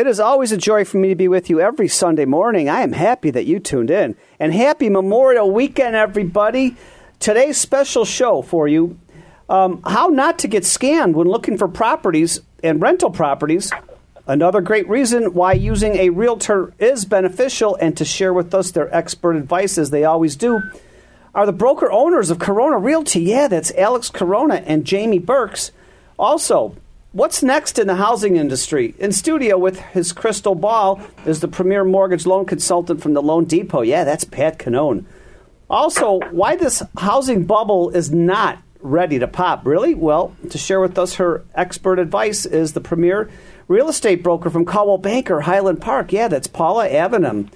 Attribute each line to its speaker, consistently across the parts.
Speaker 1: It is always a joy for me to be with you every Sunday morning. I am happy that you tuned in. And happy Memorial Weekend, everybody. Today's special show for you um, how not to get scammed when looking for properties and rental properties. Another great reason why using a realtor is beneficial and to share with us their expert advice, as they always do, are the broker owners of Corona Realty. Yeah, that's Alex Corona and Jamie Burks. Also, What's next in the housing industry? In studio with his crystal ball is the premier mortgage loan consultant from the Loan Depot. Yeah, that's Pat Cannone. Also, why this housing bubble is not ready to pop. Really? Well, to share with us her expert advice is the premier real estate broker from Coldwell Banker, Highland Park. Yeah, that's Paula Avenham.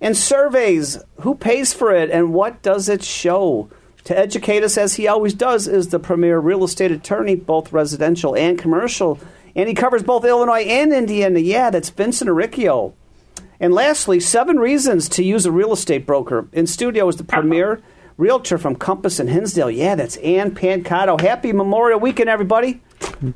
Speaker 1: And surveys, who pays for it and what does it show? To educate us, as he always does, is the premier real estate attorney, both residential and commercial. And he covers both Illinois and Indiana. Yeah, that's Vincent Arricchio. And lastly, seven reasons to use a real estate broker. In studio is the premier realtor from Compass and Hinsdale. Yeah, that's Ann Pancato. Happy Memorial Weekend, everybody.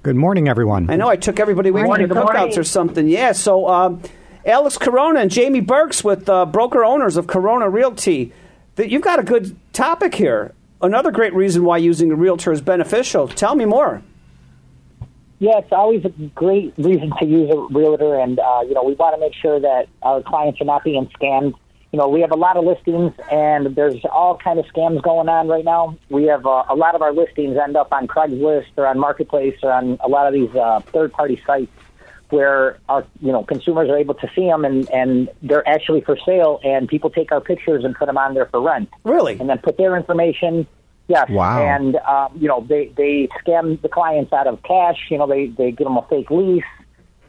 Speaker 2: Good morning, everyone.
Speaker 1: I know I took everybody away from the cookouts or something. Yeah, so um, Alex Corona and Jamie Burks with uh, broker owners of Corona Realty. That you've got a good topic here another great reason why using a realtor is beneficial. Tell me more.
Speaker 3: Yeah, it's always a great reason to use a realtor, and uh, you know we want to make sure that our clients are not being scammed. You know, we have a lot of listings, and there's all kind of scams going on right now. We have uh, a lot of our listings end up on Craigslist or on Marketplace or on a lot of these uh, third-party sites where our you know consumers are able to see them and and they're actually for sale and people take our pictures and put them on there for rent
Speaker 1: really
Speaker 3: and then put their information yes.
Speaker 2: Wow.
Speaker 3: And um, you know they they scam the clients out of cash. You know they they give them a fake lease.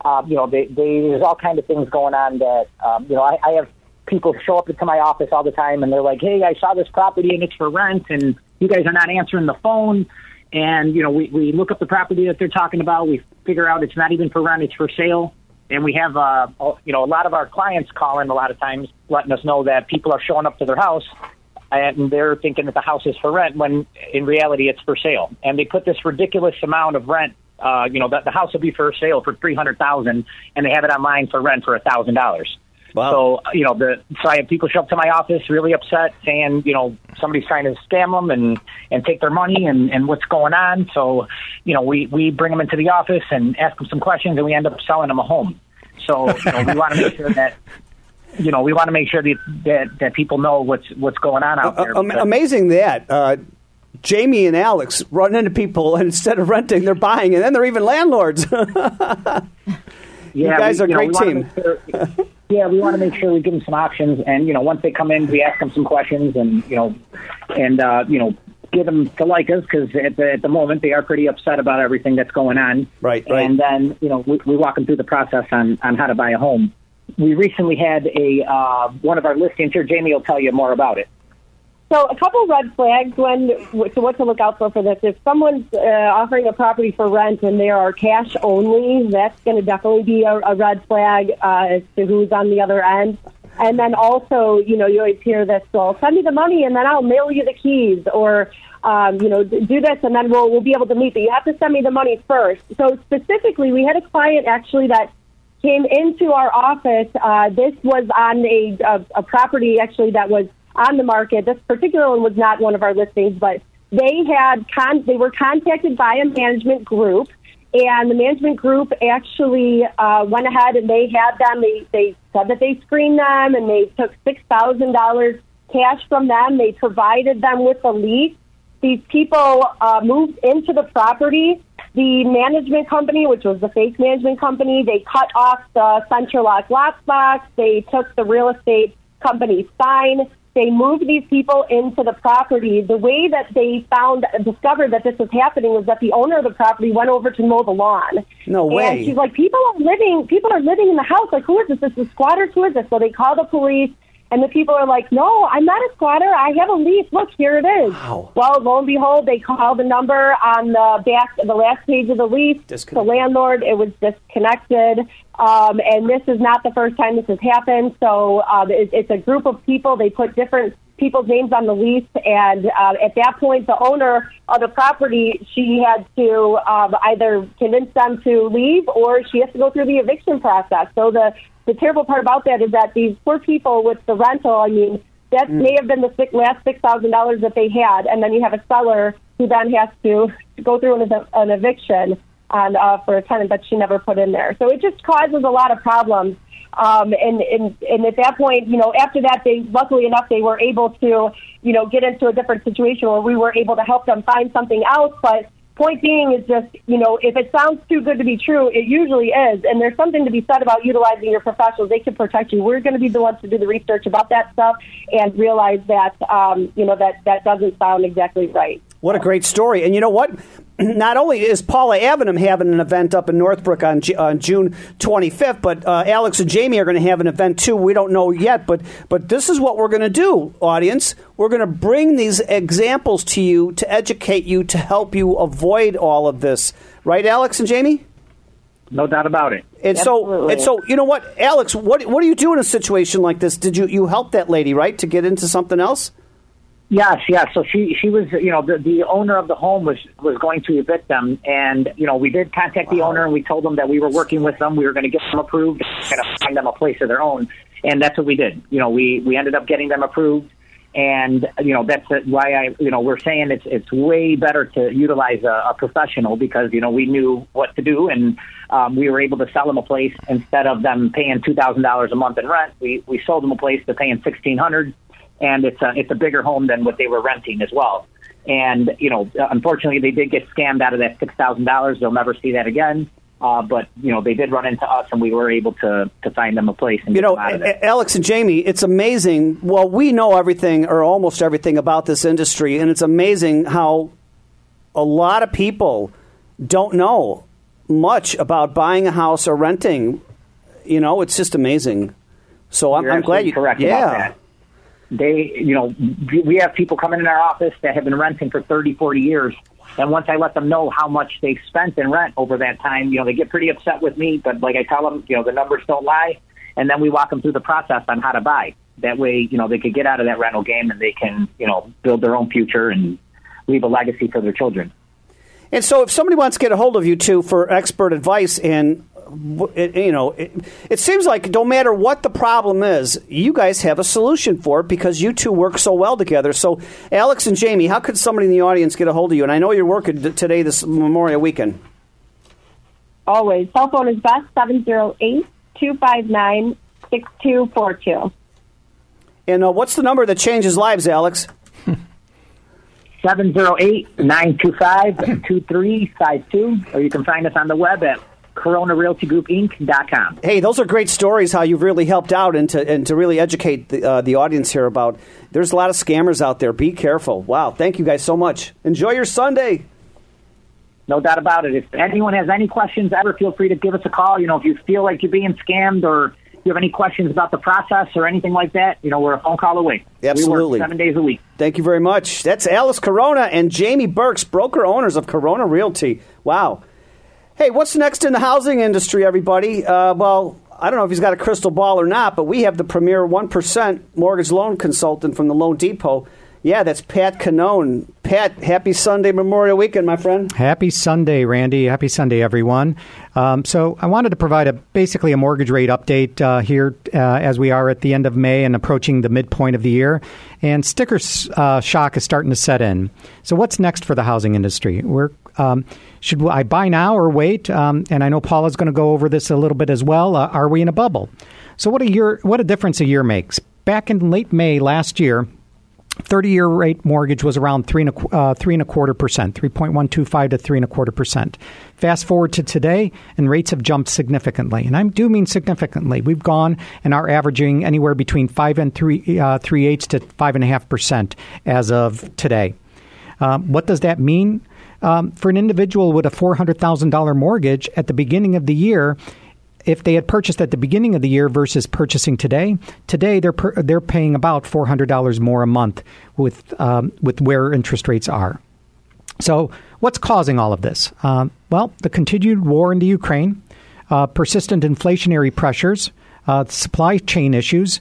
Speaker 3: Uh, you know they, they there's all kind of things going on that um, you know I, I have people show up to my office all the time and they're like hey I saw this property and it's for rent and you guys are not answering the phone. And, you know, we, we look up the property that they're talking about. We figure out it's not even for rent, it's for sale. And we have, uh, you know, a lot of our clients calling a lot of times letting us know that people are showing up to their house and they're thinking that the house is for rent when in reality it's for sale. And they put this ridiculous amount of rent. Uh, you know, that the house will be for sale for three hundred thousand, and they have it online for rent for a thousand dollars. Wow. So you know, the so I have people show up to my office really upset, saying you know somebody's trying to scam them and and take their money and and what's going on. So you know, we we bring them into the office and ask them some questions, and we end up selling them a home. So you know, we want to make sure that you know we want to make sure that, that that people know what's what's going on out there.
Speaker 1: Uh, amazing that. Uh, Jamie and Alex run into people, and instead of renting, they're buying, and then they're even landlords. yeah, you guys we, are a great team.
Speaker 3: Yeah, we want to make sure we give them some options, and you know, once they come in, we ask them some questions, and you know, and uh, you know, get them to like us because at the, at the moment they are pretty upset about everything that's going on.
Speaker 1: Right, right.
Speaker 3: And then you know, we, we walk them through the process on on how to buy a home. We recently had a uh, one of our listings here. Jamie will tell you more about it.
Speaker 4: So a couple red flags when so what to look out for for this. If someone's uh, offering a property for rent and they are cash only, that's going to definitely be a, a red flag uh, as to who's on the other end. And then also, you know, you always hear this, well, send me the money and then I'll mail you the keys or, um, you know, do this and then we'll, we'll be able to meet. But you have to send me the money first. So specifically, we had a client actually that came into our office. Uh, this was on a, a, a property actually that was on the market. This particular one was not one of our listings, but they had con- they were contacted by a management group, and the management group actually uh, went ahead and they had them. They they said that they screened them and they took six thousand dollars cash from them. They provided them with a lease. These people uh, moved into the property. The management company, which was the fake management company, they cut off the central lock lockbox. They took the real estate company sign they moved these people into the property. The way that they found discovered that this was happening was that the owner of the property went over to mow the lawn.
Speaker 1: No way.
Speaker 4: And she's like, people are living, people are living in the house. Like, who is this? This is squatters. Who is this? So they call the police, And the people are like, no, I'm not a squatter. I have a lease. Look, here it is.
Speaker 1: Wow.
Speaker 4: Well, lo and behold, they call the number on the back, the last page of the lease. The landlord, it was disconnected. Um, and this is not the first time this has happened. So um, it, it's a group of people. They put different people's names on the lease, and uh, at that point, the owner of the property she had to um, either convince them to leave or she has to go through the eviction process. So the the terrible part about that is that these poor people with the rental, I mean, that may have been the six, last six thousand dollars that they had, and then you have a seller who then has to go through an, ev- an eviction on uh, for a tenant that she never put in there. So it just causes a lot of problems. Um, and, and and at that point, you know, after that, they luckily enough they were able to, you know, get into a different situation where we were able to help them find something else. But point being is just, you know, if it sounds too good to be true, it usually is. And there's something to be said about utilizing your professionals. They can protect you. We're going to be the ones to do the research about that stuff and realize that, um, you know, that that doesn't sound exactly right.
Speaker 1: What a great story. And you know what? Not only is Paula Avenham having an event up in Northbrook on, Ju- on June 25th, but uh, Alex and Jamie are going to have an event too. We don't know yet, but, but this is what we're going to do, audience. We're going to bring these examples to you to educate you, to help you avoid all of this. Right, Alex and Jamie?
Speaker 3: No doubt about it.
Speaker 1: And so, and so, you know what, Alex? What what do you do in a situation like this? Did you you help that lady right to get into something else?
Speaker 3: Yes, yes. So she she was you know the the owner of the home was was going to evict them, and you know we did contact the owner and we told them that we were working with them. We were going to get them approved, and going to find them a place of their own, and that's what we did. You know we we ended up getting them approved, and you know that's why I you know we're saying it's it's way better to utilize a, a professional because you know we knew what to do and. Um, we were able to sell them a place instead of them paying two thousand dollars a month in rent. We we sold them a place to paying sixteen hundred, and it's a it's a bigger home than what they were renting as well. And you know, unfortunately, they did get scammed out of that six thousand dollars. They'll never see that again. Uh, but you know, they did run into us, and we were able to to find them a place and
Speaker 1: You know,
Speaker 3: them out of it.
Speaker 1: A- Alex and Jamie, it's amazing. Well, we know everything or almost everything about this industry, and it's amazing how a lot of people don't know much about buying a house or renting. You know, it's just amazing. So I'm, I'm glad you.
Speaker 3: correct
Speaker 1: yeah.
Speaker 3: They, you know, we have people coming in our office that have been renting for 30, 40 years. And once I let them know how much they've spent in rent over that time, you know, they get pretty upset with me. But like I tell them, you know, the numbers don't lie. And then we walk them through the process on how to buy. That way, you know, they could get out of that rental game and they can, you know, build their own future and leave a legacy for their children.
Speaker 1: And so, if somebody wants to get a hold of you too for expert advice, w- it, you know, it, it seems like no matter what the problem is, you guys have a solution for it because you two work so well together. So, Alex and Jamie, how could somebody in the audience get a hold of you? And I know you're working today, this Memorial Weekend.
Speaker 4: Always. Cell phone is best 708 259 6242.
Speaker 1: And uh, what's the number that changes lives, Alex?
Speaker 3: 708-925-2352, or you can find us on the web at coronarealtygroupinc.com.
Speaker 1: Hey, those are great stories. How you've really helped out and to and to really educate the, uh, the audience here about. There's a lot of scammers out there. Be careful. Wow. Thank you guys so much. Enjoy your Sunday.
Speaker 3: No doubt about it. If anyone has any questions ever, feel free to give us a call. You know, if you feel like you're being scammed or you have any questions about the process or anything like that, you know, we're a phone call away.
Speaker 1: Absolutely.
Speaker 3: Seven days a week.
Speaker 1: Thank you very much. That's Alex Corona and Jamie Burks, broker owners of Corona Realty. Wow. Hey, what's next in the housing industry, everybody? Uh, well, I don't know if he's got a crystal ball or not, but we have the premier 1% mortgage loan consultant from the Loan Depot. Yeah, that's Pat Cannone. Pat, happy Sunday Memorial Weekend, my friend.
Speaker 2: Happy Sunday, Randy. Happy Sunday, everyone. Um, so, I wanted to provide a basically a mortgage rate update uh, here uh, as we are at the end of May and approaching the midpoint of the year. And sticker uh, shock is starting to set in. So, what's next for the housing industry? We're um, should I buy now or wait? Um, and I know Paula's going to go over this a little bit as well. Uh, are we in a bubble? So, what a year! What a difference a year makes. Back in late May last year. 30 year rate mortgage was around three and a, uh, three and a quarter percent, 3.125 to three and a quarter percent. Fast forward to today, and rates have jumped significantly. And I do mean significantly. We've gone and are averaging anywhere between five and three, uh, three eighths to five and a half percent as of today. Um, what does that mean? Um, for an individual with a $400,000 mortgage at the beginning of the year, if they had purchased at the beginning of the year versus purchasing today, today they're per, they're paying about four hundred dollars more a month with um, with where interest rates are. So, what's causing all of this? Um, well, the continued war in the Ukraine, uh, persistent inflationary pressures, uh, supply chain issues,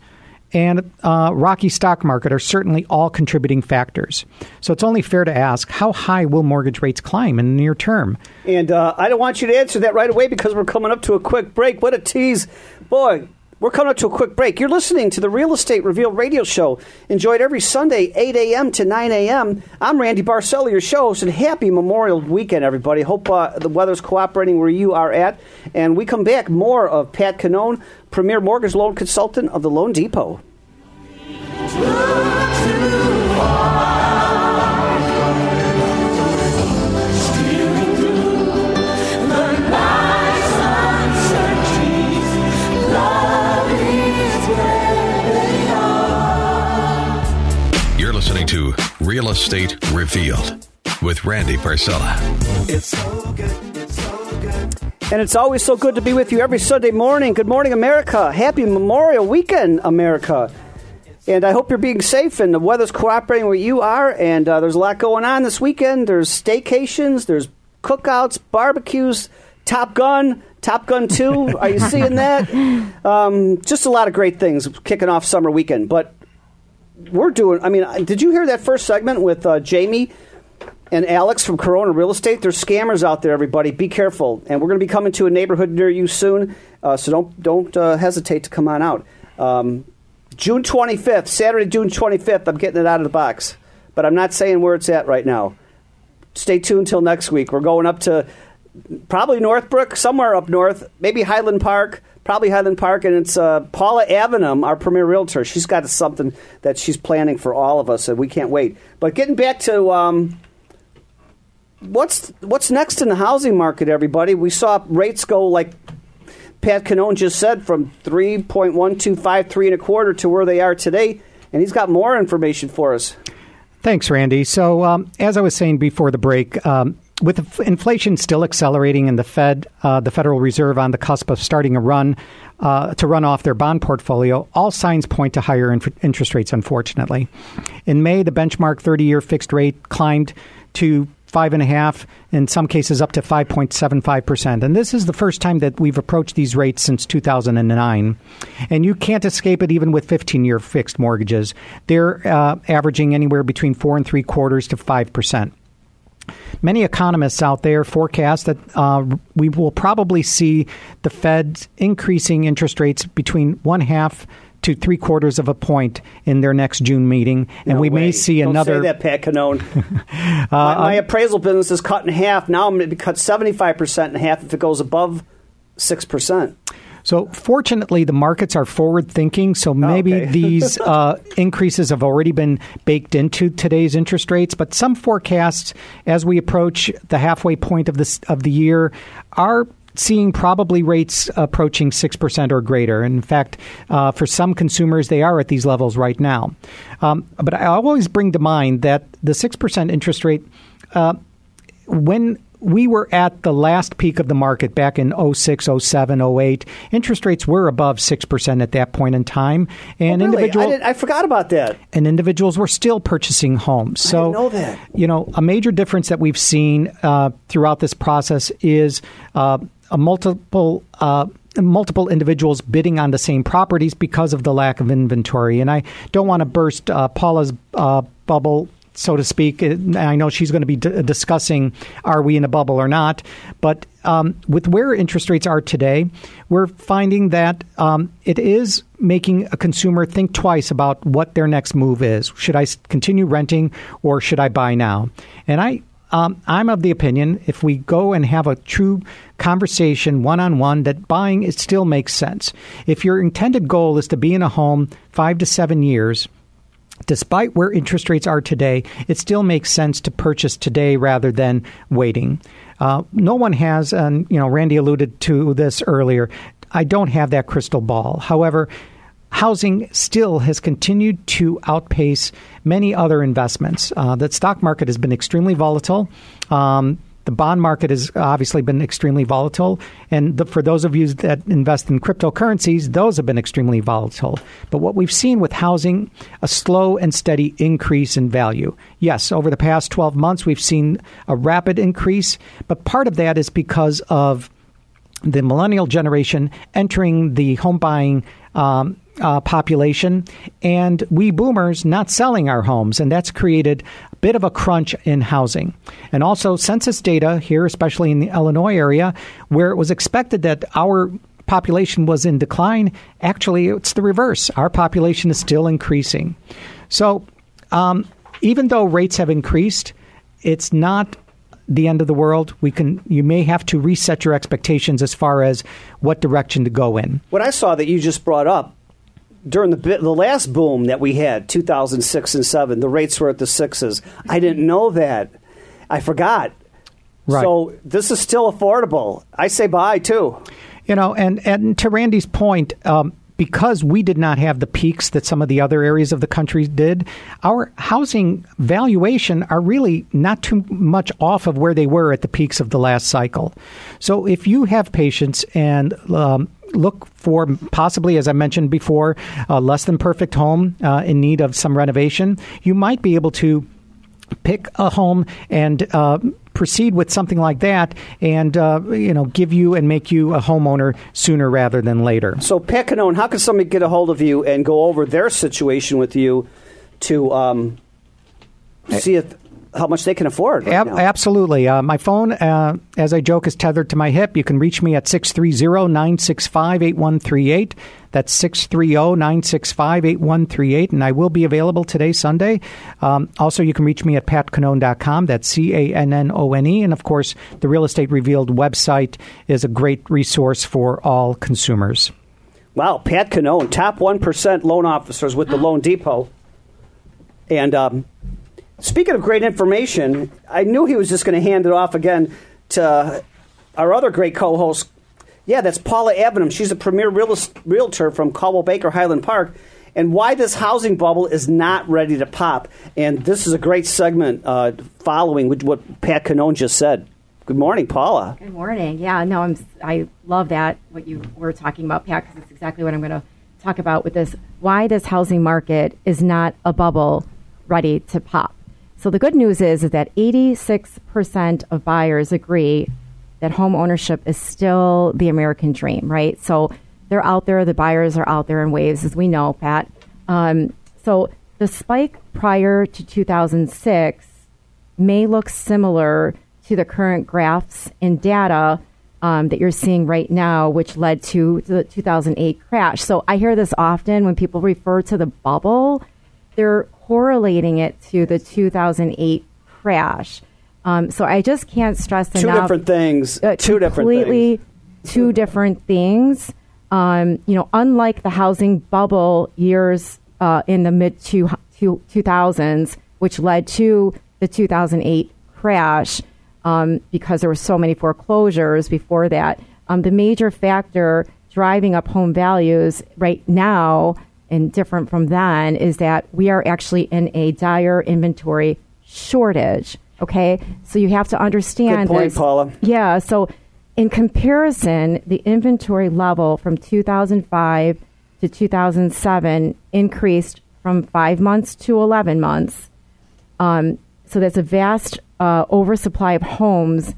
Speaker 2: and uh, rocky stock market are certainly all contributing factors. So it's only fair to ask how high will mortgage rates climb in the near term?
Speaker 1: And uh, I don't want you to answer that right away because we're coming up to a quick break. What a tease. Boy, we're coming up to a quick break. You're listening to the Real Estate Reveal radio show. Enjoyed every Sunday, 8 a.m. to 9 a.m. I'm Randy Barcella, your show host, and happy Memorial Weekend, everybody. Hope uh, the weather's cooperating where you are at. And we come back more of Pat Cannone, Premier Mortgage Loan Consultant of the Loan Depot.
Speaker 5: You're Real Estate Revealed with Randy Barcella.
Speaker 1: It's so good. It's so good. And it's always so good to be with you every Sunday morning. Good morning, America. Happy Memorial Weekend, America. And I hope you're being safe and the weather's cooperating where you are. And uh, there's a lot going on this weekend. There's staycations, there's cookouts, barbecues, Top Gun, Top Gun 2. Are you seeing that? Um, just a lot of great things kicking off summer weekend. But we're doing, I mean, did you hear that first segment with uh, Jamie? and Alex from Corona Real Estate. There's scammers out there, everybody. Be careful. And we're going to be coming to a neighborhood near you soon, uh, so don't don't uh, hesitate to come on out. Um, June 25th, Saturday, June 25th. I'm getting it out of the box, but I'm not saying where it's at right now. Stay tuned till next week. We're going up to probably Northbrook, somewhere up north, maybe Highland Park. Probably Highland Park, and it's uh, Paula Avenham, our premier realtor. She's got something that she's planning for all of us, and we can't wait. But getting back to um, what's what's next in the housing market, everybody? We saw rates go like Pat Cannone just said from three point one two five three and a quarter to where they are today, and he's got more information for us.
Speaker 2: Thanks, Randy. So, um, as I was saying before the break, um, with inflation still accelerating and the Fed, uh, the Federal Reserve, on the cusp of starting a run uh, to run off their bond portfolio, all signs point to higher inf- interest rates. Unfortunately, in May, the benchmark 30-year fixed rate climbed to five and a half, in some cases up to 5.75%. And this is the first time that we've approached these rates since 2009. And you can't escape it even with 15 year fixed mortgages. They're uh, averaging anywhere between four and three quarters to 5%. Many economists out there forecast that uh, we will probably see the Fed increasing interest rates between one half to three quarters of a point in their next June meeting, and
Speaker 1: no
Speaker 2: we
Speaker 1: way.
Speaker 2: may see
Speaker 1: Don't
Speaker 2: another.
Speaker 1: Say that, Pat Cannone. uh, my, my, appraisal business is cut in half. Now I'm going to be cut 75 percent in half if it goes above six percent.
Speaker 2: So, fortunately, the markets are forward thinking. So, maybe
Speaker 1: okay.
Speaker 2: these uh, increases have already been baked into today's interest rates. But some forecasts, as we approach the halfway point of, this, of the year, are seeing probably rates approaching 6% or greater. In fact, uh, for some consumers, they are at these levels right now. Um, but I always bring to mind that the 6% interest rate, uh, when we were at the last peak of the market back in 06, 07, 08. Interest rates were above 6% at that point in time. And
Speaker 1: oh, really?
Speaker 2: individual,
Speaker 1: I, I, forgot about that.
Speaker 2: And individuals were still purchasing homes. So,
Speaker 1: know that.
Speaker 2: You know, a major difference that we've seen uh, throughout this process is uh, a multiple. Uh, multiple individuals bidding on the same properties because of the lack of inventory. And I don't want to burst uh, Paula's uh, bubble so to speak. I know she's going to be d- discussing are we in a bubble or not. But um, with where interest rates are today, we're finding that um, it is making a consumer think twice about what their next move is. Should I continue renting or should I buy now? And I. Um, I'm of the opinion if we go and have a true conversation one on one, that buying it still makes sense. If your intended goal is to be in a home five to seven years, despite where interest rates are today, it still makes sense to purchase today rather than waiting. Uh, no one has, and you know, Randy alluded to this earlier. I don't have that crystal ball. However, housing still has continued to outpace many other investments. Uh, the stock market has been extremely volatile. Um, The bond market has obviously been extremely volatile. And the, for those of you that invest in cryptocurrencies, those have been extremely volatile. But what we've seen with housing, a slow and steady increase in value. Yes, over the past 12 months, we've seen a rapid increase, but part of that is because of the millennial generation entering the home buying um, uh, population and we boomers not selling our homes, and that's created a bit of a crunch in housing. And also, census data here, especially in the Illinois area, where it was expected that our population was in decline, actually, it's the reverse. Our population is still increasing. So, um, even though rates have increased, it's not the end of the world. We can you may have to reset your expectations as far as what direction to go in.
Speaker 1: What I saw that you just brought up during the the last boom that we had, 2006 and 7, the rates were at the sixes. I didn't know that. I forgot.
Speaker 2: Right.
Speaker 1: So this is still affordable. I say buy too.
Speaker 2: You know, and and to Randy's point, um, because we did not have the peaks that some of the other areas of the country did, our housing valuation are really not too much off of where they were at the peaks of the last cycle. So if you have patience and um, look for possibly, as I mentioned before, a less than perfect home uh, in need of some renovation, you might be able to pick a home and uh, proceed with something like that and uh, you know give you and make you a homeowner sooner rather than later.
Speaker 1: So Pat Cannone how can somebody get a hold of you and go over their situation with you to um, see if how much they can afford. Right
Speaker 2: Ab- absolutely. Uh, my phone, uh, as I joke, is tethered to my hip. You can reach me at 630 965 8138. That's 630 965 8138. And I will be available today, Sunday. Um, also, you can reach me at patcannone.com. That's C A N N O N E. And of course, the Real Estate Revealed website is a great resource for all consumers.
Speaker 1: Wow, Pat Cannone, top 1% loan officers with the Loan Depot. And um, Speaking of great information, I knew he was just going to hand it off again to our other great co host. Yeah, that's Paula Avenham. She's a premier real, realtor from Coldwell Banker Highland Park. And why this housing bubble is not ready to pop. And this is a great segment uh, following what Pat Cannone just said. Good morning, Paula.
Speaker 6: Good morning. Yeah, no, I'm. I love that what you were talking about, Pat, because it's exactly what I'm going to talk about with this. Why this housing market is not a bubble ready to pop. So the good news is, is that 86% of buyers agree that home ownership is still the American dream, right? So they're out there, the buyers are out there in waves, as we know, Pat. Um, so the spike prior to 2006 may look similar to the current graphs and data um, that you're seeing right now, which led to the 2008 crash. So I hear this often when people refer to the bubble. They're correlating it to the 2008 crash. Um, so I just can't stress
Speaker 1: two
Speaker 6: enough.
Speaker 1: Different things,
Speaker 6: uh,
Speaker 1: two different things.
Speaker 6: Completely two different things. Um, you know, unlike the housing bubble years uh, in the mid two, two, 2000s, which led to the 2008 crash, um, because there were so many foreclosures before that. Um, the major factor driving up home values right now and different from then is that we are actually in a dire inventory shortage. Okay, so you have to understand.
Speaker 1: Good point,
Speaker 6: this.
Speaker 1: Paula.
Speaker 6: Yeah, so in comparison, the inventory level from 2005 to 2007 increased from five months to 11 months. Um, so that's a vast uh, oversupply of homes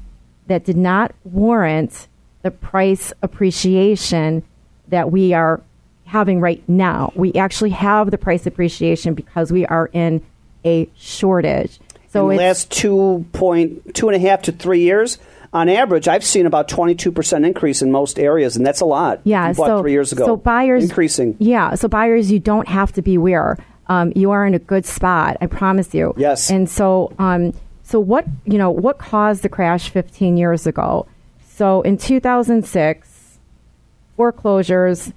Speaker 6: that did not warrant the price appreciation that we are having right now. We actually have the price appreciation because we are in a shortage.
Speaker 1: So in the last two point two and a half to three years, on average, I've seen about twenty two percent increase in most areas, and that's a lot.
Speaker 6: Yeah,
Speaker 1: so three years ago,
Speaker 6: so buyers
Speaker 1: increasing.
Speaker 6: Yeah, so buyers, you don't have to beware. Um, you are in a good spot. I promise you.
Speaker 1: Yes.
Speaker 6: And so, um, so what you know, what caused the crash fifteen years ago? So in two thousand six, foreclosures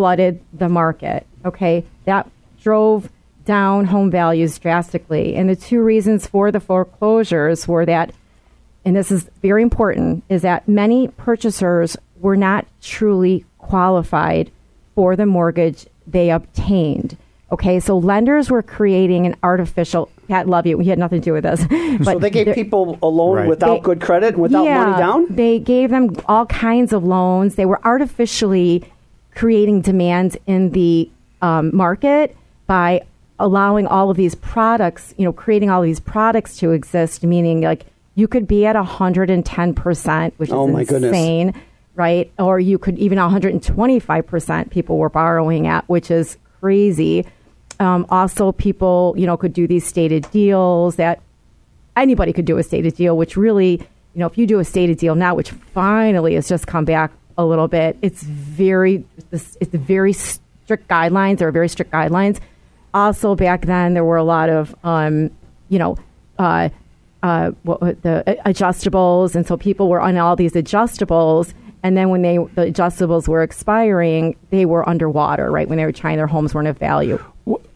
Speaker 6: flooded the market. Okay, that drove down home values drastically. And the two reasons for the foreclosures were that, and this is very important, is that many purchasers were not truly qualified for the mortgage they obtained. Okay, so lenders were creating an artificial. Pat, love you. He had nothing to do with this.
Speaker 1: so they gave people a loan
Speaker 2: Right.
Speaker 1: without
Speaker 6: They-
Speaker 1: good credit without
Speaker 6: yeah,
Speaker 1: money down?
Speaker 6: They gave them all kinds of loans. They were artificially creating demand in the um, market by allowing all of these products, you know, creating all these products to exist, meaning like you could be at 110%, which is
Speaker 1: Oh, my goodness.
Speaker 6: insane, right? Or you could even 125% people were borrowing at, which is crazy. Um, also, people, you know, could do these stated deals that anybody could do a stated deal, which really, you know, if you do a stated deal now, which finally has just come back a little bit, it's very, it's it's very strict guidelines. There are very strict guidelines. Also, back then there were a lot of, um, you know, uh, uh, what, what- the adjustables, and so people were on all these adjustables. And then when they the adjustables were expiring, they were underwater, right? When they were trying, their homes weren't of value.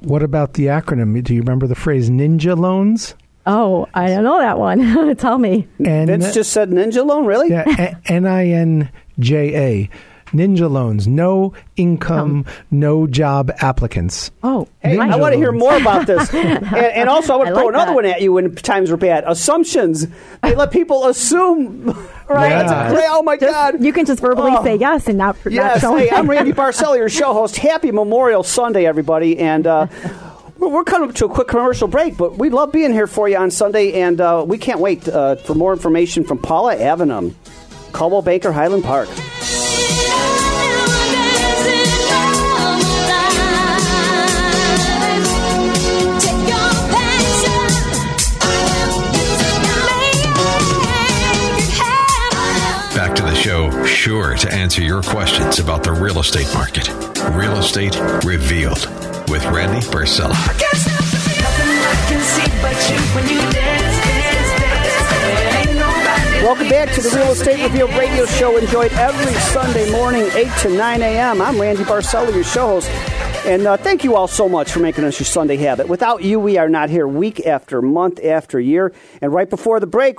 Speaker 7: What about the acronym? Do you remember the phrase ninja loans?
Speaker 6: Oh, I don't know that one. Tell me.
Speaker 7: And
Speaker 1: Vince just said ninja loan, really?
Speaker 7: yeah, N I N J A. Ninja loans, no income, no job applicants.
Speaker 6: Oh,
Speaker 1: Hey,
Speaker 6: right.
Speaker 1: I want to hear more about this. and, and also, I want
Speaker 6: I
Speaker 1: to throw
Speaker 6: like
Speaker 1: another
Speaker 6: that.
Speaker 1: one at you when times are bad. Assumptions. They let people assume. right?
Speaker 7: Yeah.
Speaker 1: That's great. Oh, my
Speaker 6: Just-
Speaker 1: God.
Speaker 6: You can just verbally
Speaker 1: Oh.
Speaker 6: say yes and not,
Speaker 1: Yes.
Speaker 6: not show
Speaker 1: Hey, I'm Randy Barcella, your show host. Happy Memorial Sunday, everybody. And uh, we're we're coming up to a quick commercial break, but we love being here for you on Sunday. And uh, we can't wait uh, for more information from Paula Avenham, Coldwell Banker, Highland Park.
Speaker 5: Back to the show, sure to answer your questions about the real estate market. Real Estate Revealed with Randy Barcella.
Speaker 1: Welcome back to the Real Estate Revealed radio show, enjoyed every Sunday morning, 8 to 9 a.m. I'm Randy Barcella, your show host. And uh, thank you all so much for making us your Sunday habit. Without you, we are not here week after month after year. And right before the break,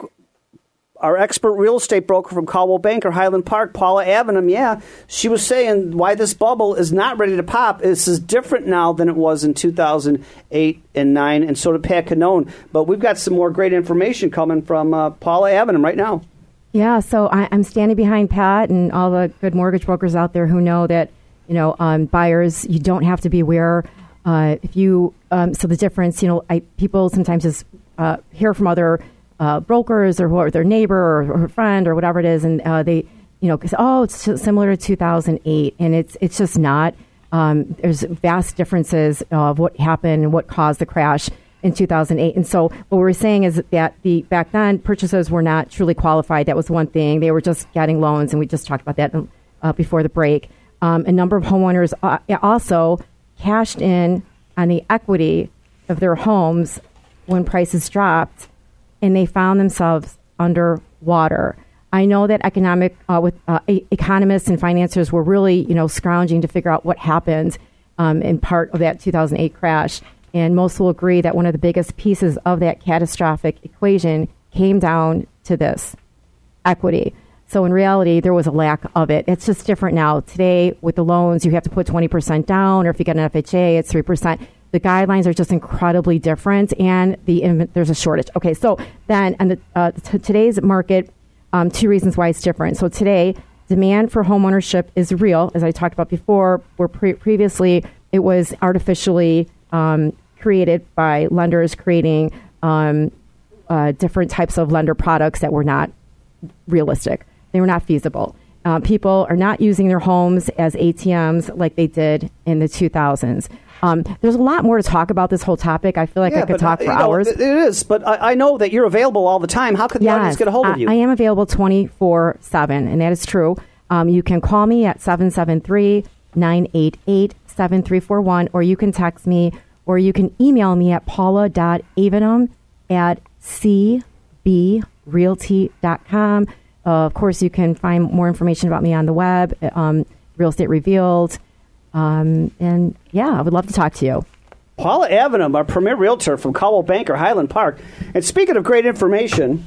Speaker 1: our expert real estate broker from Coldwell Banker, Highland Park, Paula Avenham, yeah, she was saying why this bubble is not ready to pop. This is different now than it was in 2008 and 9, and so did Pat Cannone. But we've got some more great information coming from uh, Paula Avenham right now.
Speaker 6: Yeah, so I, I'm standing behind Pat and all the good mortgage brokers out there who know that you know um, buyers. You don't have to be aware. Uh, if you um, so the difference, you know, I, people sometimes just uh, hear from other uh, brokers or, who are their neighbor or, or friend or whatever it is, and uh, they you know say, oh, it's similar to 2008, and it's it's just not. Um, there's vast differences of what happened and what caused the crash in 2008. And so what we're saying is that the back then purchasers were not truly qualified. That was one thing. They were just getting loans, and we just talked about that uh, before the break. Um, a number of homeowners uh, also cashed in on the equity of their homes when prices dropped, and they found themselves underwater. I know that economic uh, with uh, economists and financiers were really, you know, scrounging to figure out what happened um, in part of that 2008 crash. And most will agree that one of the biggest pieces of that catastrophic equation came down to this equity. So in reality, there was a lack of it. It's just different now. Today, with the loans, you have to put 20% down, or if you get an FHA, it's 3%. The guidelines are just incredibly different, and the there's a shortage. Okay, so then, and the, uh, t- today's market, um, two reasons why it's different. So today, demand for homeownership is real, as I talked about before. Where pre- previously it was artificially um, created by lenders creating um, uh, different types of lender products that were not realistic. They were not feasible. Uh, people are not using their homes as ATMs like they did in the 2000s. Um, there's a lot more to talk about this whole topic. I feel like I could talk
Speaker 1: uh,
Speaker 6: for
Speaker 1: you know,
Speaker 6: hours.
Speaker 1: it it is, but I, I know that you're available all the time. How could the audience get a hold of
Speaker 6: I-
Speaker 1: you?
Speaker 6: I am available 24 7, and that is true. Um, you can call me at 773 988 7341, or you can text me, or you can email me at paula.avenum at cbrealty.com. Uh, of course, you can find more information about me on the web, um, Real Estate Revealed. Um, and yeah, I would love to talk to you.
Speaker 1: Paula Avenham, our premier realtor from Coldwell Banker, Highland Park. And speaking of great information,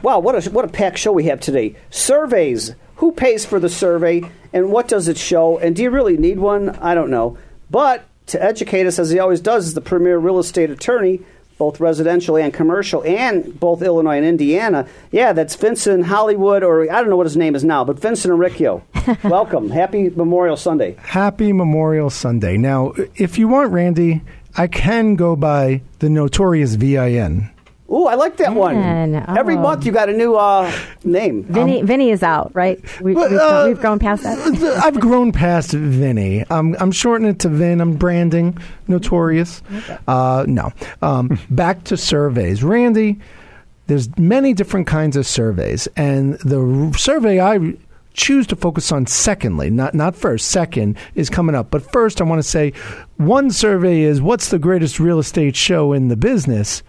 Speaker 1: wow, what a, what a packed show we have today. Surveys. Who pays for the survey and what does it show? And do you really need one? I don't know. But to educate us, as he always does, is the premier real estate attorney, both residential and commercial, and both Illinois and Indiana. Yeah, that's Vincent Hollywood, or I don't know what his name is now, but Vincent Enricchio. Welcome. Happy Memorial Sunday.
Speaker 7: Happy Memorial Sunday. Now, if you want, Randy, I can go by the notorious VIN.
Speaker 1: Ooh, I like that one.
Speaker 6: Man,
Speaker 1: Every
Speaker 6: oh.
Speaker 1: month you got a new uh, name.
Speaker 6: Vinny, Vinny is out, right? We, we've,
Speaker 7: uh,
Speaker 6: we've grown past that.
Speaker 7: I've grown past Vinny. I'm, I'm shortening it to Vin. I'm branding. Notorious. Uh, no. Um, back to surveys. Randy, there's many different kinds of surveys. And the r- survey I choose to focus on secondly, not, not first, second, is coming up. But first, I want to say one survey is what's the greatest real estate show in the business?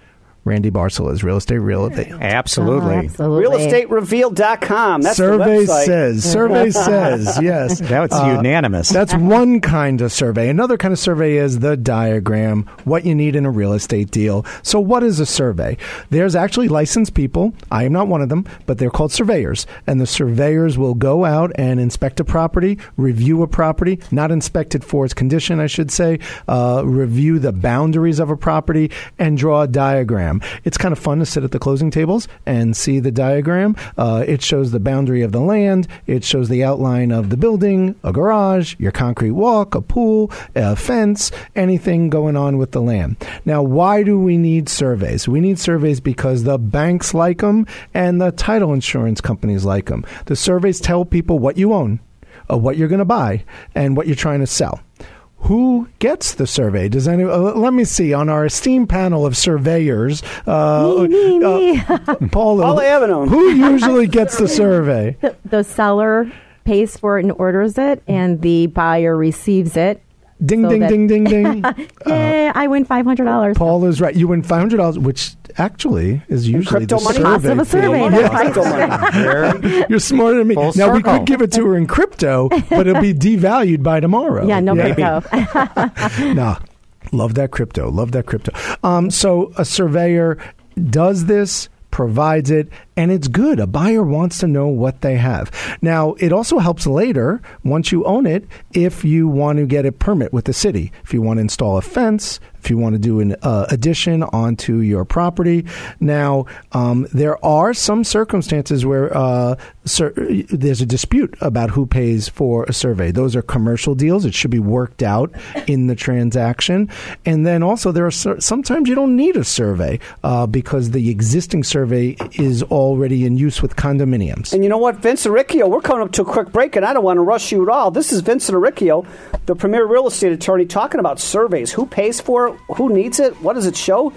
Speaker 7: Randy Barcella's, Real Estate Real Estate.
Speaker 2: Absolutely.
Speaker 6: Oh, absolutely.
Speaker 1: RealestateRevealed.com. That's
Speaker 7: survey
Speaker 1: the website.
Speaker 7: says. Survey says. Yes.
Speaker 2: That's
Speaker 7: Uh,
Speaker 2: unanimous.
Speaker 7: That's one kind of survey. Another kind of survey is the diagram, what you need in a real estate deal. So, what is a survey? There's actually licensed people. I am not one of them, but they're called surveyors. And the surveyors will go out and inspect a property, review a property, not inspect it for its condition, I should say, uh, review the boundaries of a property, and draw a diagram. It's kind of fun to sit at the closing tables and see the diagram. Uh, it shows the boundary of the land, it shows the outline of the building, a garage, your concrete walk, a pool, a fence, anything going on with the land. Now, why do we need surveys? We need surveys because the banks like them and the title insurance companies like them. The surveys tell people what you own, uh, what you're going to buy, and what you're trying to sell. Who gets the survey? Does any? Uh, let me see. On our esteemed panel of surveyors, uh,
Speaker 6: Me, me, me.
Speaker 7: uh, Paula,
Speaker 1: Paula Avenham.
Speaker 7: who usually gets the survey?
Speaker 6: the, the seller pays for it and orders it, and the buyer receives it.
Speaker 7: Ding,
Speaker 6: So
Speaker 7: ding,
Speaker 6: that-
Speaker 7: ding, ding, ding.
Speaker 6: Yay! I win five hundred dollars.
Speaker 7: Paul is right. You win five hundred dollars, which actually is usually the
Speaker 1: money?
Speaker 7: survey.
Speaker 6: Cost of a
Speaker 7: fee.
Speaker 6: survey.
Speaker 1: Yeah.
Speaker 6: That's.
Speaker 1: Crypto money.
Speaker 7: You're smarter than me.
Speaker 2: Full
Speaker 7: now we could give it to her in crypto, but it'll be devalued by tomorrow.
Speaker 6: Yeah, no big go.
Speaker 7: nah, love that crypto. Love that crypto. Um, so a surveyor does this, provides it, and it's good. A buyer wants to know what they have. Now, it also helps later, once you own it, if you want to get a permit with the city. If you want to install a fence, if you want to do an uh, addition onto your property. Now, um, there are some circumstances where uh, sur- there's a dispute about who pays for a survey. Those are commercial deals. It should be worked out in the transaction. And then also, there are cer- sometimes you don't need a survey uh, because the existing survey is already in use with condominiums.
Speaker 1: And you know what, Vincent Riccio, we're coming up to a quick break, and I don't want to rush you at all. This is Vincent Riccio, the premier real estate attorney, talking about surveys. Who pays for Who needs it? What does it show?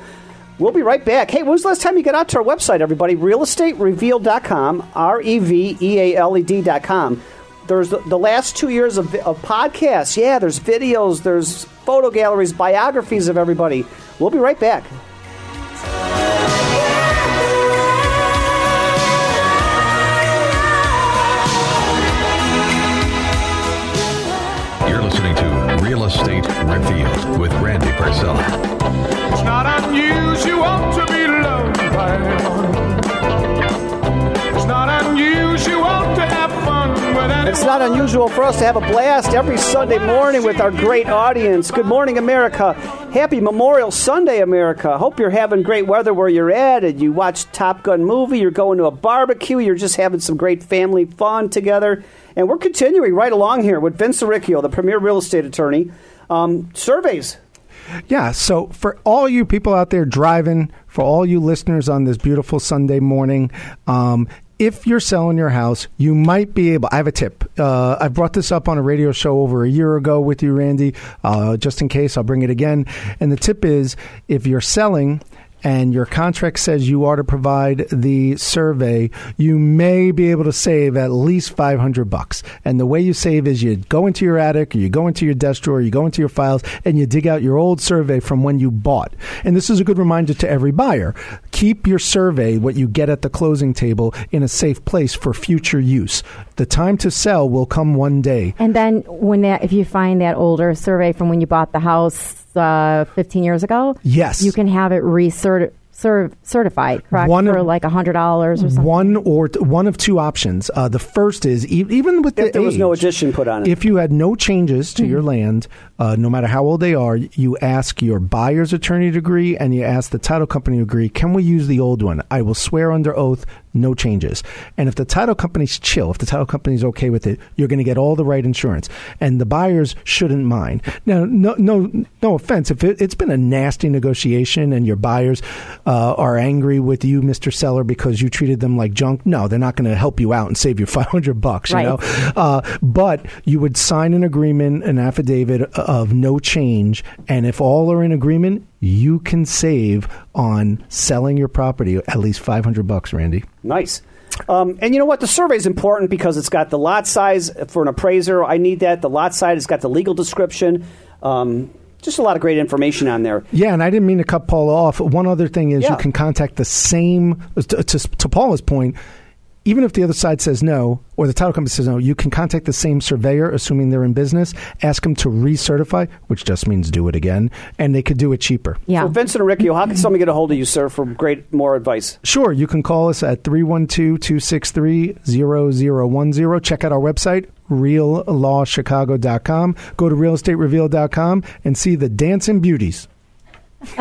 Speaker 1: We'll be right back. Hey, when was the last time you got out to our website, everybody? RealestateRevealed.com, R E V E A L E D.com. There's the, the last two years of, of podcasts. Yeah, there's videos, there's photo galleries, biographies of everybody. We'll be right back.
Speaker 8: It's not unusual to have fun with anyone.
Speaker 1: It's not unusual for us to have a blast every Sunday morning with our great audience. Good morning, America. Happy Memorial Sunday, America. Hope you're having great weather where you're at and you watch Top Gun movie, you're going to a barbecue, you're just having some great family fun together. And we're continuing right along here with Vince Riccio, the premier real estate attorney. Um, surveys.
Speaker 7: Yeah, so for all you people out there driving, for all you listeners on this beautiful Sunday morning, um, if you're selling your house, you might be able. I have a tip. Uh, I brought this up on a radio show over a year ago with you, Randy. Uh, just in case, I'll bring it again. And the tip is if you're selling, and your contract says you are to provide the survey, you may be able to save at least 500 bucks. And the way you save is you go into your attic or you go into your desk drawer, you go into your files and you dig out your old survey from when you bought. And this is a good reminder to every buyer. Keep your survey, what you get at the closing table, in a safe place for future use. The time to sell will come one day.
Speaker 6: And then when that, if you find that older survey from when you bought the house uh, 15 years ago,
Speaker 7: Yes.
Speaker 6: you can have it recert- cer- certified, correct?
Speaker 7: One of-
Speaker 6: for like a hundred dollars or something.
Speaker 7: One or t- one of two options. Uh, the first is e- even with the
Speaker 1: If there was no addition put on it.
Speaker 7: If you had no changes to
Speaker 6: Mm-hmm.
Speaker 7: your land, uh, no matter how old they are, you ask your buyer's attorney to agree and you ask the title company to agree. Can we use the old one? I will swear under oath, no changes. And if the title company's chill, if the title company's okay with it, you're going to get all the right insurance, and the buyers shouldn't mind. Now, no, no, no offense. If it, it's been a nasty negotiation and your buyers uh, are angry with you, Mister Seller, because you treated them like junk, no, they're not going to help you out and save you five hundred bucks. You
Speaker 6: Right.
Speaker 7: know, uh, but you would sign an agreement, an affidavit of no change, and if all are in agreement, you can save on selling your property at least five hundred bucks, Randy.
Speaker 1: Nice. Um, and you know what? The survey is important because it's got the lot size for an appraiser. I need that. The lot size has got the legal description. Um, just a lot of great information on there.
Speaker 7: Yeah, and I didn't mean to cut Paul off. One other thing is
Speaker 1: Yeah.
Speaker 7: you can contact the same to, to, to Paula's point. Even if the other side says no, or the title company says no, you can contact the same surveyor, assuming they're in business, ask them to recertify, which just means do it again, and they could do it cheaper.
Speaker 6: yeah.
Speaker 1: So, Vincent and Ricky, how can somebody get a hold of you, sir, for great more advice?
Speaker 7: Sure, you can call us at 312-263-0010. Check out our website, reallawchicago.com. Go to realestaterevealed.com and see the dancing beauties.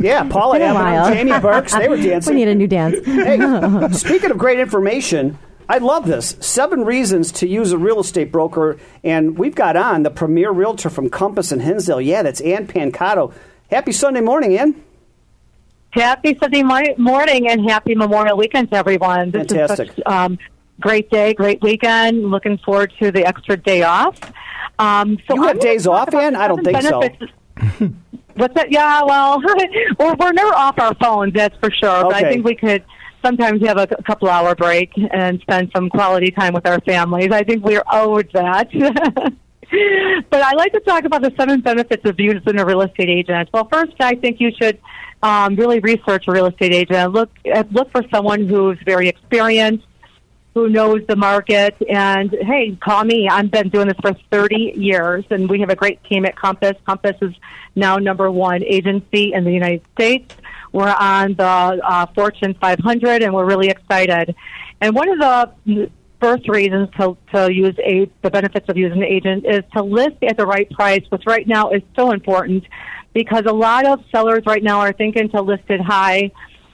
Speaker 1: Yeah, Paula
Speaker 6: Been a
Speaker 1: Avenue. Jamie Burks, they were dancing.
Speaker 6: we need a new dance.
Speaker 1: hey, speaking of great information, I love this. Seven reasons to use a real estate broker. And we've got on the premier realtor from Compass and Hinsdale. Yeah, that's Ann Pancato. Happy Sunday morning, Ann.
Speaker 9: Happy Sunday morning and happy Memorial Weekend to everyone. This
Speaker 1: Fantastic.
Speaker 9: is such um, great day, great weekend. Looking forward to the extra day off. Um, so
Speaker 1: You
Speaker 9: I'm
Speaker 1: have days off,
Speaker 9: about
Speaker 1: Ann? I don't think so.
Speaker 9: What's that? Yeah, well, we're, we're never off our phones, that's for sure. But I think we could sometimes have a, couple hour break and spend some quality time with our families. I think we're owed that. but I like to talk about the seven benefits of using a real estate agent. Well, first, I think you should um, really research a real estate agent. Look look for someone who's very experienced, who knows the market. And hey, call me. I've been doing this for 30 years, and we have a great team at Compass. Compass is now number one agency in the United States. We're on the uh, Fortune 500, and we're really excited. And one of the first reasons to, to use a, the benefits of using an agent is to list at the right price, which right now is so important because a lot of sellers right now are thinking to list it high.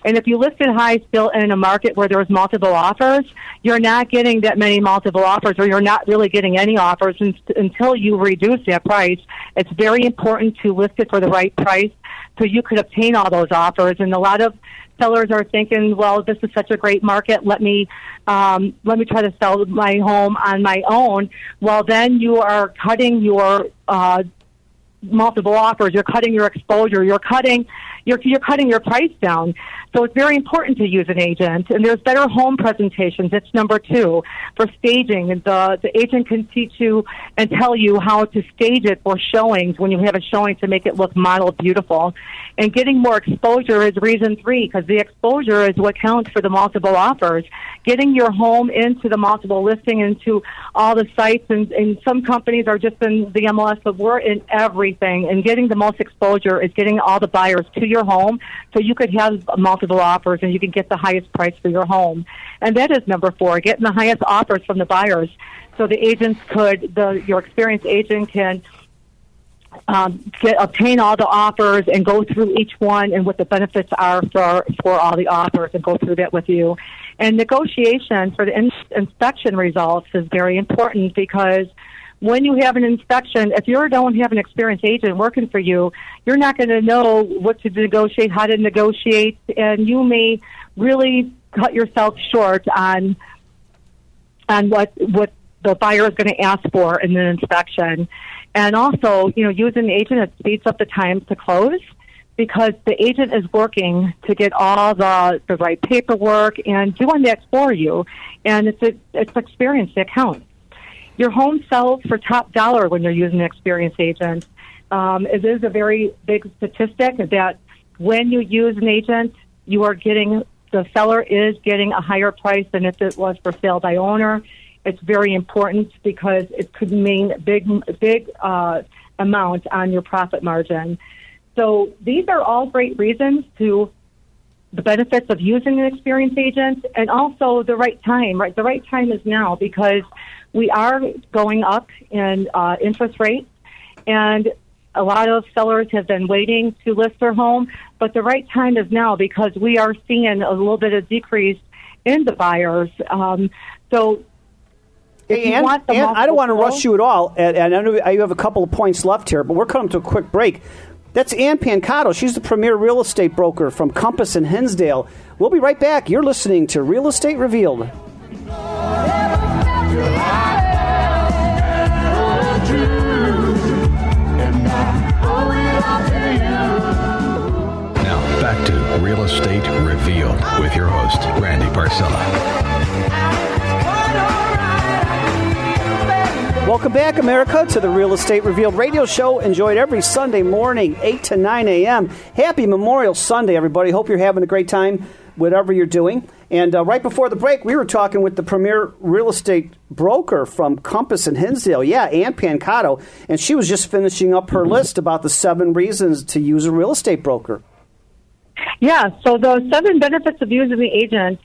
Speaker 9: And if you list it high still in a market where there's multiple offers, you're not getting that many multiple offers or you're not really getting any offers until you reduce that price. It's very important to list it for the right price so you could obtain all those offers. And a lot of sellers are thinking, well, this is such a great market. Let me um, let me try to sell my home on my own. Well, then you are cutting your uh, multiple offers. You're cutting your exposure. You're cutting you're, you're cutting your price down. So it's very important to use an agent. And there's better home presentations. It's number two for staging. The the agent can teach you and tell you how to stage it for showings when you have a showing to make it look model beautiful. And getting more exposure is reason three because the exposure is what counts for the multiple offers. Getting your home into the multiple listing into all the sites and, and some companies are just in the MLS, but we're in everything. And getting the most exposure is getting all the buyers to your home so you could have multiple offers and you can get the highest price for your home. And that is number four, getting the highest offers from the buyers. So the agents could, the your experienced agent can um, get, obtain all the offers and go through each one and what the benefits are for, for all the offers and go through that with you. And negotiation for the in- inspection results is very important because when you have an inspection, if you don't have an experienced agent working for you, you're not going to know what to negotiate, how to negotiate, and you may really cut yourself short on on what what the buyer is going to ask for in an inspection. And also, you know, using an agent it speeds up the time to close because the agent is working to get all the the right paperwork and doing that for you. And it's a, it's experience that counts. Your home sells for top dollar when you're using an experienced agent. Um, it is a very big statistic that when you use an agent, you are getting the seller is getting a higher price than if it was for sale by owner. It's very important because it could mean big, big uh, amount on your profit margin. So these are all great reasons to the benefits of using an experienced agent, and also the right time. Right, the right time is now because we are going up in uh, interest rates, and a lot of sellers have been waiting to list their home. But the right time is now because we are seeing a little bit of decrease in the buyers. Um, so if
Speaker 1: Hey,
Speaker 9: you
Speaker 1: Ann,
Speaker 9: want the
Speaker 1: Ann, I don't want to rush you at all, and, and I know you have a couple of points left here, but we're coming to a quick break. That's Ann Pancato. She's the premier real estate broker from Compass and Hinsdale. We'll be right back. You're listening to Real Estate Revealed. Welcome back, America, to the Real Estate Revealed radio show. Enjoyed every Sunday morning, 8 to 9 a.m. Happy Memorial Sunday, everybody. Hope you're having a great time, whatever you're doing. And uh, right before the break, we were talking with the premier real estate broker from Compass and Hinsdale. Yeah, Ann Pancato. And she was just finishing up her list about the seven reasons to use a real estate broker.
Speaker 9: Yeah, so the seven benefits of using the agent,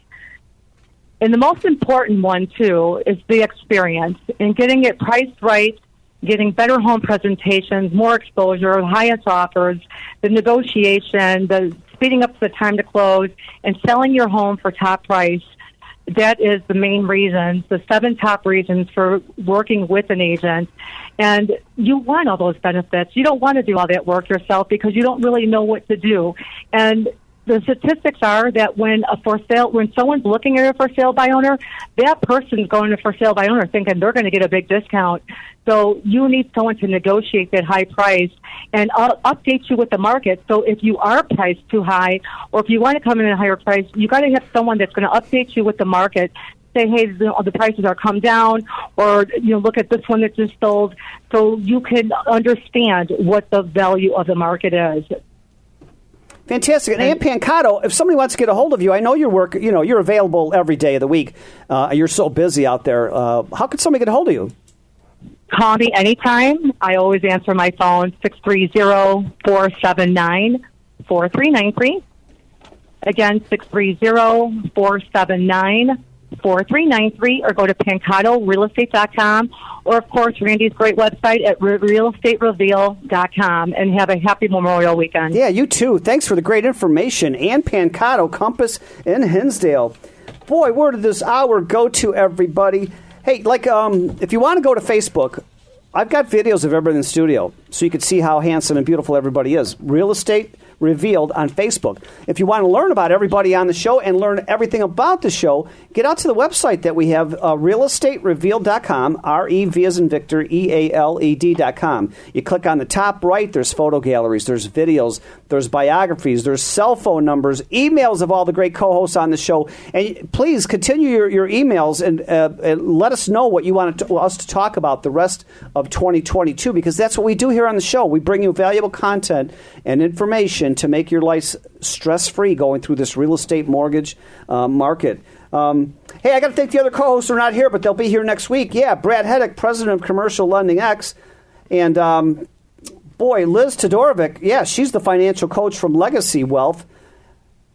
Speaker 9: and the most important one too is the experience and getting it priced right, getting better home presentations, more exposure, highest offers, the negotiation, the speeding up the time to close, and selling your home for top price. That is the main reasons, the seven top reasons for working with an agent. And you want all those benefits. You don't want to do all that work yourself because you don't really know what to do. And the statistics are that when a for sale, when someone's looking at a for sale by owner, that person's going to for sale by owner thinking they're going to get a big discount. So you need someone to negotiate that high price and I'll update you with the market. So if you are priced too high, or if you want to come in at a higher price, you got to have someone that's going to update you with the market. Say, hey, the, the prices are come down, or you know, look at this one that just sold, so you can understand what the value of the market is.
Speaker 1: Fantastic. And Ann Pancato, if somebody wants to get a hold of you, I know you're work, you know, you're available every day of the week. Uh, you're so busy out there. Uh, how could somebody get a hold of you?
Speaker 9: Call me anytime. I always answer my phone, 630-479-4393. Again, 630-479-4393 or go to pancatorealestate.com or, of course, Randy's great website at re- realestaterevealed.com and have a happy Memorial Weekend.
Speaker 1: Yeah, you too. Thanks for the great information. Ann Pancato, Compass in Hinsdale. Boy, where did this hour go to, everybody? Hey, like, um, if you want to go to Facebook, I've got videos of everybody in the studio so you can see how handsome and beautiful everybody is. Real estate revealed on Facebook. If you want to learn about everybody on the show and learn everything about the show, get out to the website that we have, uh, realestaterevealed.com, R E V as in Victor, E A L E D.com. You click on the top right, there's photo galleries, there's videos, there's biographies, there's cell phone numbers, emails of all the great co hosts on the show. And please continue your, your emails and, uh, and let us know what you want to, us to talk about the rest of 2022 because that's what we do here on the show. We bring you valuable content and information to make your life stress free going through this real estate mortgage uh, market. Um, hey, I got to thank the other co hosts who are not here, but they'll be here next week. Yeah, Brad Heddick, president of Commercial Lending X, and um, boy, Liz Todorovic, yeah, she's the financial coach from Legacy Wealth.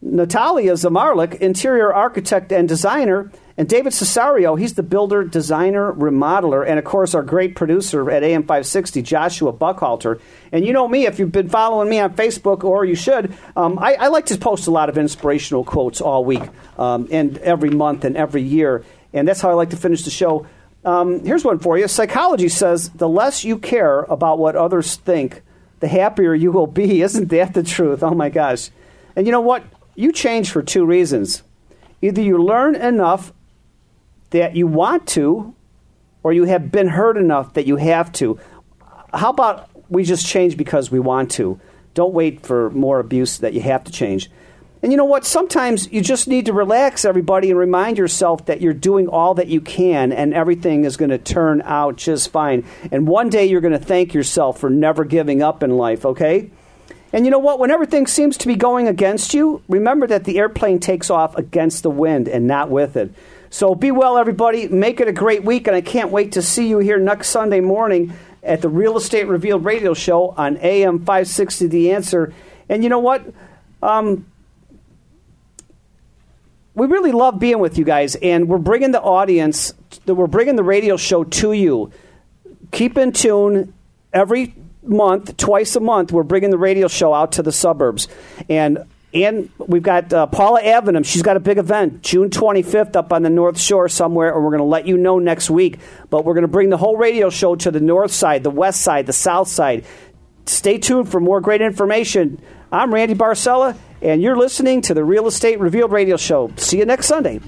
Speaker 1: Natalia Zamarlik, interior architect and designer, and David Cesario, he's the builder, designer, remodeler, and of course our great producer at AM 560, Joshua Buckhalter. And you know me, if you've been following me on Facebook, or you should, um, I, I, like to post a lot of inspirational quotes all week um, and every month and every year, and that's how I like to finish the show. Um, here's one for you. Psychology says the less you care about what others think, the happier you will be. Isn't that the truth? Oh my gosh. And you know what? You change for two reasons. Either you learn enough that you want to, or you have been hurt enough that you have to. How about we just change because we want to? Don't wait for more abuse that you have to change. And you know what? Sometimes you just need to relax, everybody, and remind yourself that you're doing all that you can and everything is going to turn out just fine. And one day you're going to thank yourself for never giving up in life, okay? And you know what? When everything seems to be going against you, remember that the airplane takes off against the wind and not with it. So be well, everybody. Make it a great week, and I can't wait to see you here next Sunday morning at the Real Estate Revealed radio show on AM 560 The Answer. And you know what? Um, we really love being with you guys, and we're bringing the audience, that we're bringing the radio show to you. Keep in tune every month, twice a month. We're bringing the radio show out to the suburbs, and and we've got uh, Paula Avenham. She's got a big event June 25th up on the North Shore somewhere, and we're going to let you know next week. But we're going to bring the whole radio show to the north side, the west side, the south side. Stay tuned for more great information. I'm Randy Barcella, and you're listening to the Real Estate Revealed radio show. See you next Sunday.